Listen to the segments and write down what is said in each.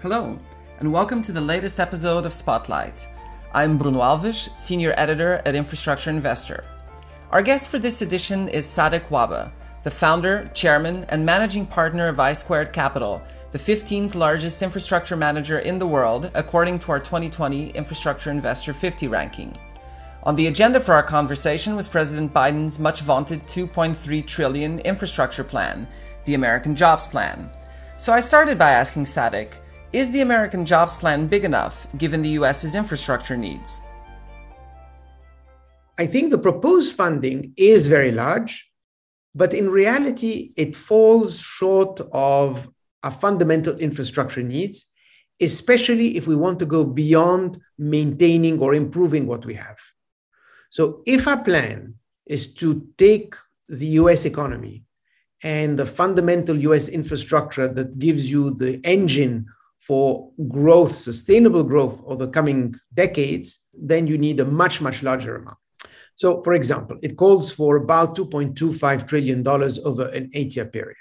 Hello, and welcome to the latest episode of Spotlight. I'm Bruno Alves, Senior Editor at Infrastructure Investor. Our guest for this edition is Sadek Wahba, the founder, chairman, and managing partner of I Squared Capital, the 15th largest infrastructure manager in the world, according to our 2020 Infrastructure Investor 50 ranking. On the agenda for our conversation was President Biden's much vaunted 2.3 trillion infrastructure plan, the American Jobs Plan. So I started by asking Sadek, is the American Jobs Plan big enough given the US's infrastructure needs? I think the proposed funding is very large, but in reality, it falls short of our fundamental infrastructure needs, especially if we want to go beyond maintaining or improving what we have. So, if our plan is to take the US economy and the fundamental US infrastructure that gives you the engine for growth, sustainable growth over the coming decades, then you need a much, much larger amount. So, for example, it calls for about $2.25 trillion over an eight year period.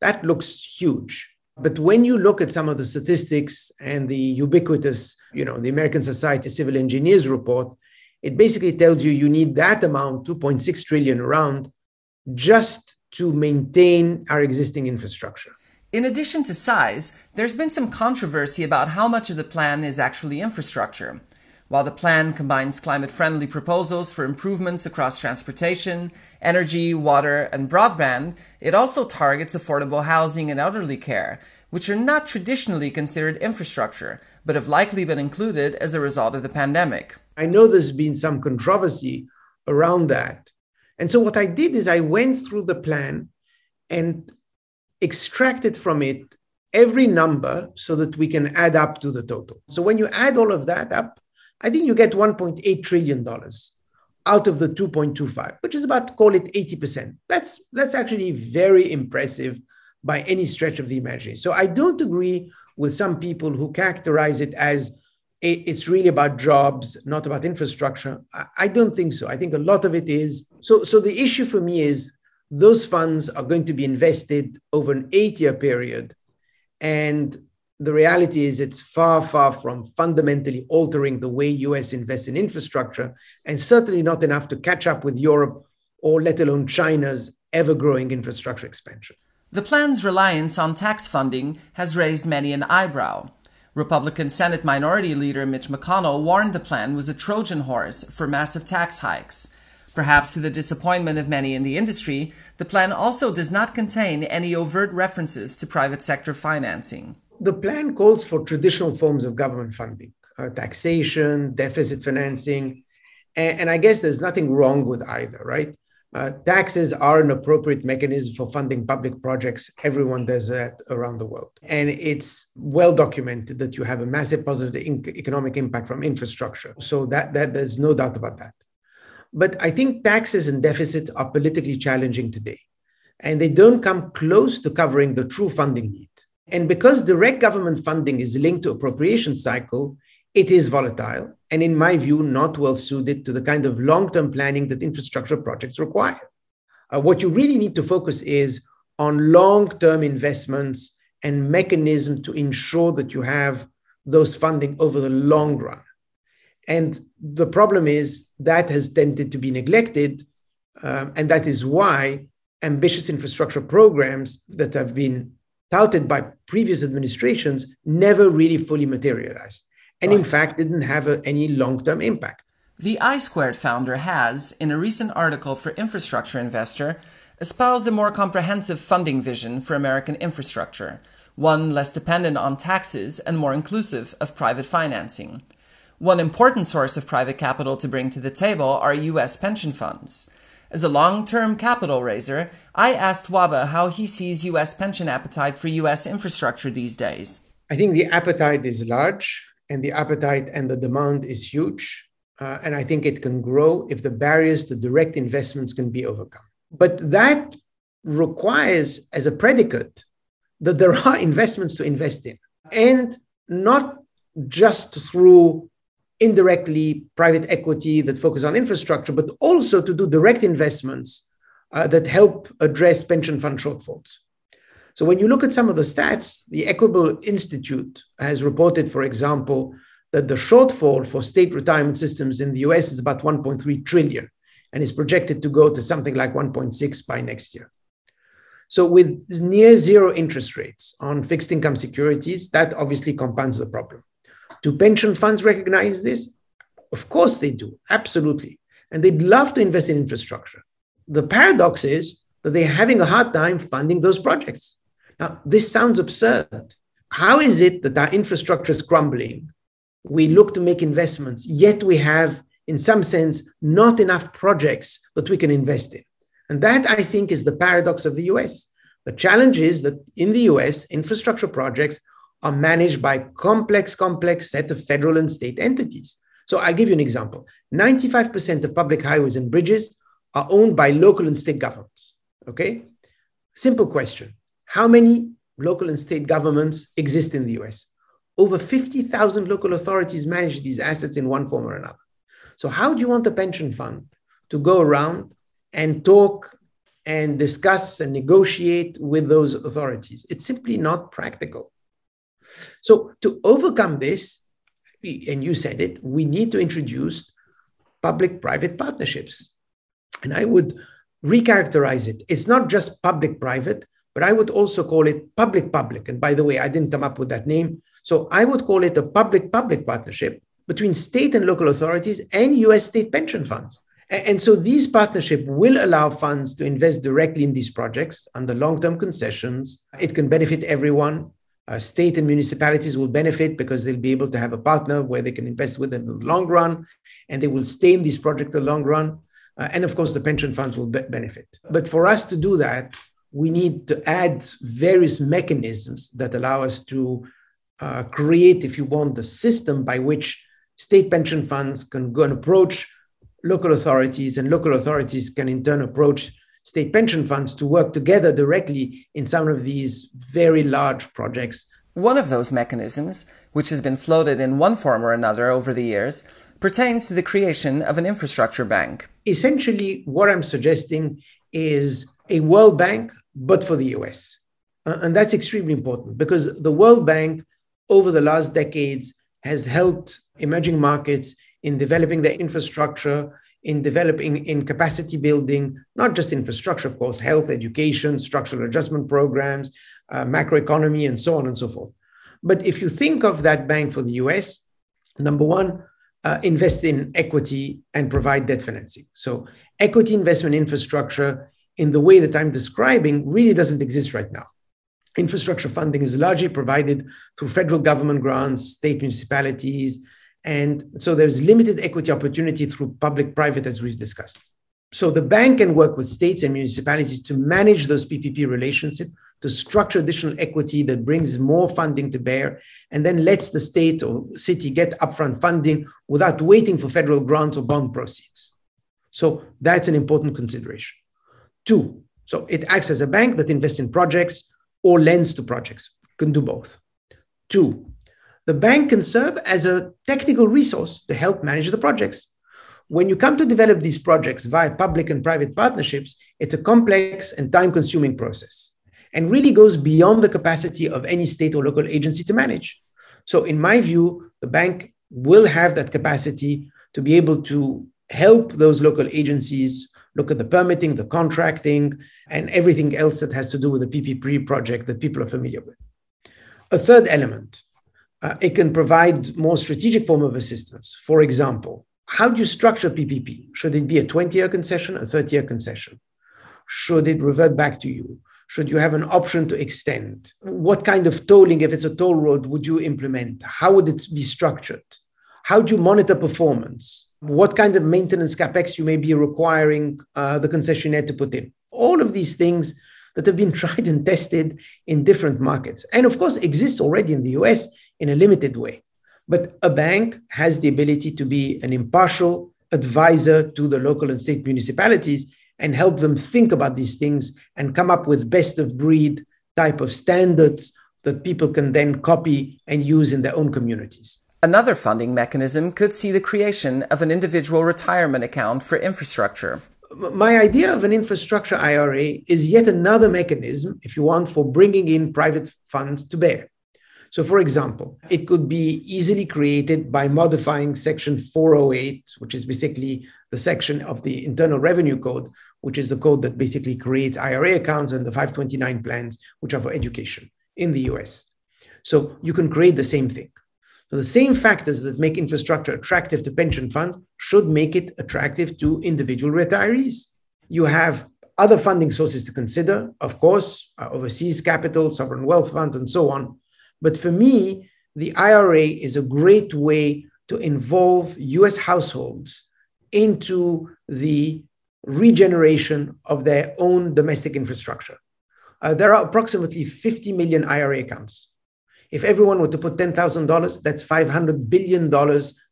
That looks huge. But when you look at some of the statistics and the ubiquitous, you know, the American Society of Civil Engineers report, it basically tells you you need that amount, 2.6 trillion around, just to maintain our existing infrastructure. In addition to size, there's been some controversy about how much of the plan is actually infrastructure. While the plan combines climate friendly proposals for improvements across transportation, energy, water, and broadband, it also targets affordable housing and elderly care, which are not traditionally considered infrastructure, but have likely been included as a result of the pandemic. I know there's been some controversy around that. And so what I did is I went through the plan and extracted from it every number so that we can add up to the total. So when you add all of that up, I think you get $1.8 trillion out of the 2.25, which is about call it 80%. That's that's actually very impressive by any stretch of the imagination. So I don't agree with some people who characterize it as it's really about jobs, not about infrastructure. I don't think so. I think a lot of it is so. So the issue for me is those funds are going to be invested over an eight-year period, and the reality is it's far, far from fundamentally altering the way US invests in infrastructure, and certainly not enough to catch up with Europe or let alone China's ever-growing infrastructure expansion. The plan's reliance on tax funding has raised many an eyebrow. Republican Senate Minority Leader Mitch McConnell warned the plan was a Trojan horse for massive tax hikes. Perhaps to the disappointment of many in the industry, the plan also does not contain any overt references to private sector financing. The plan calls for traditional forms of government funding, uh, taxation, deficit financing, and, and I guess there's nothing wrong with either, right? Uh, taxes are an appropriate mechanism for funding public projects. Everyone does that around the world. And it's well documented that you have a massive positive in- economic impact from infrastructure. So that, that there's no doubt about that. But I think taxes and deficits are politically challenging today. And they don't come close to covering the true funding need. And because direct government funding is linked to appropriation cycle, it is volatile and, in my view, not well suited to the kind of long term planning that infrastructure projects require. Uh, what you really need to focus is on long term investments and mechanism to ensure that you have those funding over the long run. And the problem is that has tended to be neglected. Um, and that is why ambitious infrastructure programs that have been touted by previous administrations never really fully materialized and right. in fact didn't have a, any long term impact. The I Squared founder has, in a recent article for Infrastructure Investor, espoused a more comprehensive funding vision for American infrastructure, one less dependent on taxes and more inclusive of private financing. One important source of private capital to bring to the table are U.S. pension funds. As a long term capital raiser, I asked Wahba how he sees U.S. pension appetite for U.S. infrastructure these days. I think the appetite is large and the appetite and the demand is huge. Uh, and I think it can grow if the barriers to direct investments can be overcome. But that requires, as a predicate, that there are investments to invest in, and not just through indirectly private equity that focus on infrastructure, but also to do direct investments uh, that help address pension fund shortfalls. So when you look at some of the stats, the Equable Institute has reported, for example, that the shortfall for state retirement systems in the US is about 1.3 trillion and is projected to go to something like 1.6 by next year. So with near zero interest rates on fixed income securities, that obviously compounds the problem. Do pension funds recognize this? Of course they do, absolutely. And they'd love to invest in infrastructure. The paradox is that they're having a hard time funding those projects. Now, this sounds absurd. How is it that our infrastructure is crumbling? We look to make investments, yet we have, in some sense, not enough projects that we can invest in. And that, I think, is the paradox of the US. The challenge is that in the US, infrastructure projects are managed by complex, complex set of federal and state entities. So I'll give you an example. 95% of public highways and bridges are owned by local and state governments. Okay? Simple question. How many local and state governments exist in the US? Over 50,000 local authorities manage these assets in one form or another. So, how do you want a pension fund to go around and talk and discuss and negotiate with those authorities? It's simply not practical. So, to overcome this, and you said it, we need to introduce public private partnerships. And I would recharacterize it. It's not just public private, but I would also call it public public. And by the way, I didn't come up with that name. So I would call it a public public partnership between state and local authorities and US state pension funds. And so these partnerships will allow funds to invest directly in these projects under long term concessions. It can benefit everyone. Uh, state and municipalities will benefit because they'll be able to have a partner where they can invest with in the long run and they will stay in these projects the long run. Uh, and of course, the pension funds will be- benefit. But for us to do that, we need to add various mechanisms that allow us to uh, create, if you want, the system by which state pension funds can go and approach local authorities, and local authorities can in turn approach state pension funds to work together directly in some of these very large projects. One of those mechanisms, which has been floated in one form or another over the years, pertains to the creation of an infrastructure bank. Essentially, what I'm suggesting is a World Bank, but for the US. Uh, and that's extremely important because the World Bank, over the last decades, has helped emerging markets in developing their infrastructure in developing in capacity building, not just infrastructure, of course, health, education, structural adjustment programs, uh, macroeconomy, and so on and so forth. But if you think of that bank for the US, number one, uh, invest in equity and provide debt financing. So, equity investment infrastructure in the way that I'm describing really doesn't exist right now. Infrastructure funding is largely provided through federal government grants, state municipalities, and so there's limited equity opportunity through public private, as we've discussed. So the bank can work with states and municipalities to manage those PPP relationships, to structure additional equity that brings more funding to bear, and then lets the state or city get upfront funding without waiting for federal grants or bond proceeds. So that's an important consideration. Two, so it acts as a bank that invests in projects or lends to projects, can do both. Two, the bank can serve as a technical resource to help manage the projects. When you come to develop these projects via public and private partnerships, it's a complex and time consuming process and really goes beyond the capacity of any state or local agency to manage. So, in my view, the bank will have that capacity to be able to help those local agencies look at the permitting, the contracting, and everything else that has to do with the PPP project that people are familiar with. A third element uh, it can provide more strategic form of assistance. For example, how do you structure PPP? Should it be a 20 year concession, a 30 year concession? Should it revert back to you? Should you have an option to extend? What kind of tolling, if it's a toll road, would you implement? How would it be structured? How do you monitor performance? What kind of maintenance capex you may be requiring uh, the concessionaire to put in? All of these things that have been tried and tested in different markets, and of course exists already in the US in a limited way. But a bank has the ability to be an impartial advisor to the local and state municipalities and help them think about these things and come up with best of breed type of standards that people can then copy and use in their own communities. Another funding mechanism could see the creation of an individual retirement account for infrastructure. my idea of an infrastructure IRA is yet another mechanism, if you want, for bringing in private funds to bear. So, for example, it could be easily created by modifying Section 408, which is basically the section of the Internal Revenue Code, which is the code that basically creates IRA accounts and the 529 plans, which are for education in the US. So, you can create the same thing. So, the same factors that make infrastructure attractive to pension funds should make it attractive to individual retirees. You have other funding sources to consider, of course, uh, overseas capital, sovereign wealth fund, and so on. But for me, the IRA is a great way to involve US households into the regeneration of their own domestic infrastructure. Uh, there are approximately 50 million IRA accounts. If everyone were to put $10,000, that's $500 billion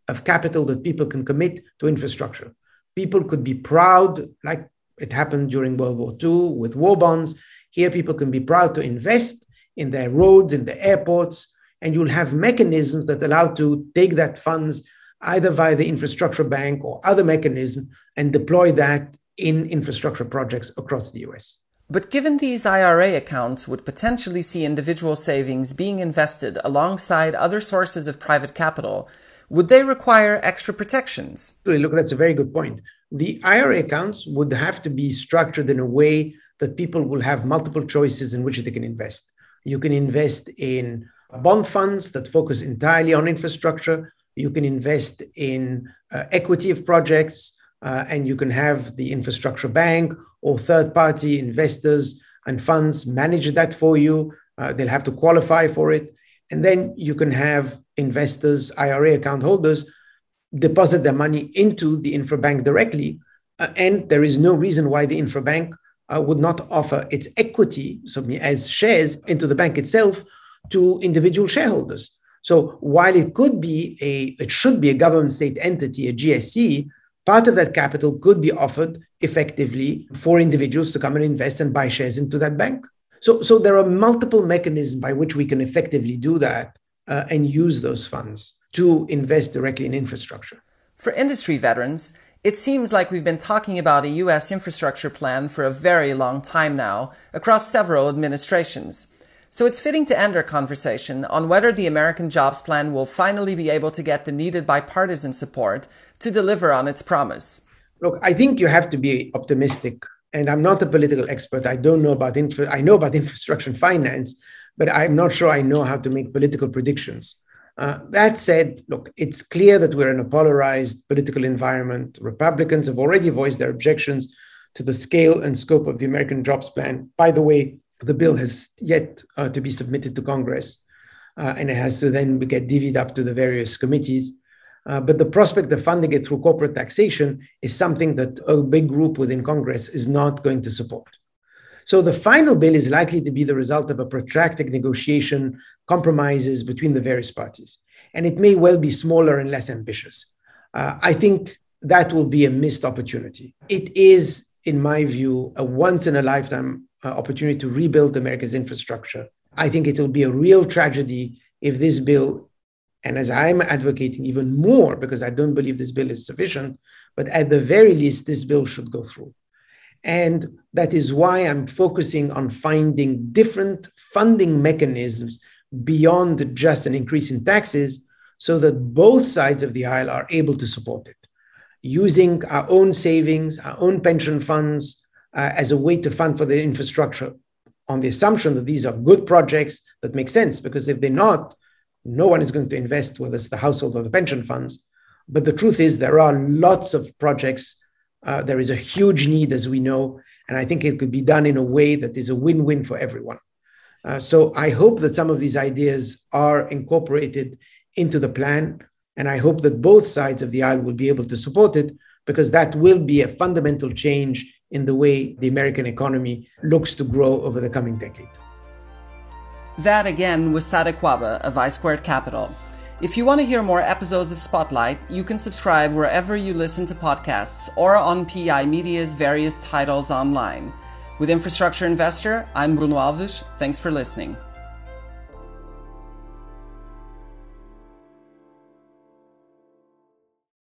of capital that people can commit to infrastructure. People could be proud, like it happened during World War II with war bonds. Here, people can be proud to invest in their roads, in the airports, and you'll have mechanisms that allow to take that funds either via the infrastructure bank or other mechanism and deploy that in infrastructure projects across the US. But given these IRA accounts would potentially see individual savings being invested alongside other sources of private capital, would they require extra protections? Look, that's a very good point. The IRA accounts would have to be structured in a way that people will have multiple choices in which they can invest. You can invest in bond funds that focus entirely on infrastructure. You can invest in uh, equity of projects, uh, and you can have the infrastructure bank or third party investors and funds manage that for you. Uh, they'll have to qualify for it. And then you can have investors, IRA account holders, deposit their money into the infra bank directly. Uh, and there is no reason why the infra bank uh, would not offer its equity, so as shares, into the bank itself to individual shareholders. So while it could be a, it should be a government state entity, a GSE, part of that capital could be offered effectively for individuals to come and invest and buy shares into that bank. So, so there are multiple mechanisms by which we can effectively do that uh, and use those funds to invest directly in infrastructure. For industry veterans, it seems like we've been talking about a U.S. infrastructure plan for a very long time now, across several administrations. So it's fitting to end our conversation on whether the American Jobs Plan will finally be able to get the needed bipartisan support to deliver on its promise. Look, I think you have to be optimistic. And I'm not a political expert. I don't know about infra- I know about infrastructure and finance, but I'm not sure I know how to make political predictions. Uh, that said, look, it's clear that we're in a polarized political environment. Republicans have already voiced their objections to the scale and scope of the American Jobs Plan. By the way, the bill has yet uh, to be submitted to Congress, uh, and it has to then get divvied up to the various committees. Uh, but the prospect of funding it through corporate taxation is something that a big group within Congress is not going to support. So the final bill is likely to be the result of a protracted negotiation, compromises between the various parties. And it may well be smaller and less ambitious. Uh, I think that will be a missed opportunity. It is, in my view, a once in a lifetime uh, opportunity to rebuild America's infrastructure. I think it will be a real tragedy if this bill, and as I'm advocating even more, because I don't believe this bill is sufficient, but at the very least, this bill should go through. And that is why I'm focusing on finding different funding mechanisms beyond just an increase in taxes so that both sides of the aisle are able to support it. Using our own savings, our own pension funds uh, as a way to fund for the infrastructure on the assumption that these are good projects that make sense, because if they're not, no one is going to invest, whether it's the household or the pension funds. But the truth is, there are lots of projects uh, there is a huge need, as we know, and I think it could be done in a way that is a win win for everyone. Uh, so I hope that some of these ideas are incorporated into the plan, and I hope that both sides of the aisle will be able to support it because that will be a fundamental change in the way the American economy looks to grow over the coming decade. That again was Wahba of I Squared Capital. If you want to hear more episodes of Spotlight, you can subscribe wherever you listen to podcasts or on PEI Media's various titles online. With Infrastructure Investor, I'm Bruno Alves. Thanks for listening.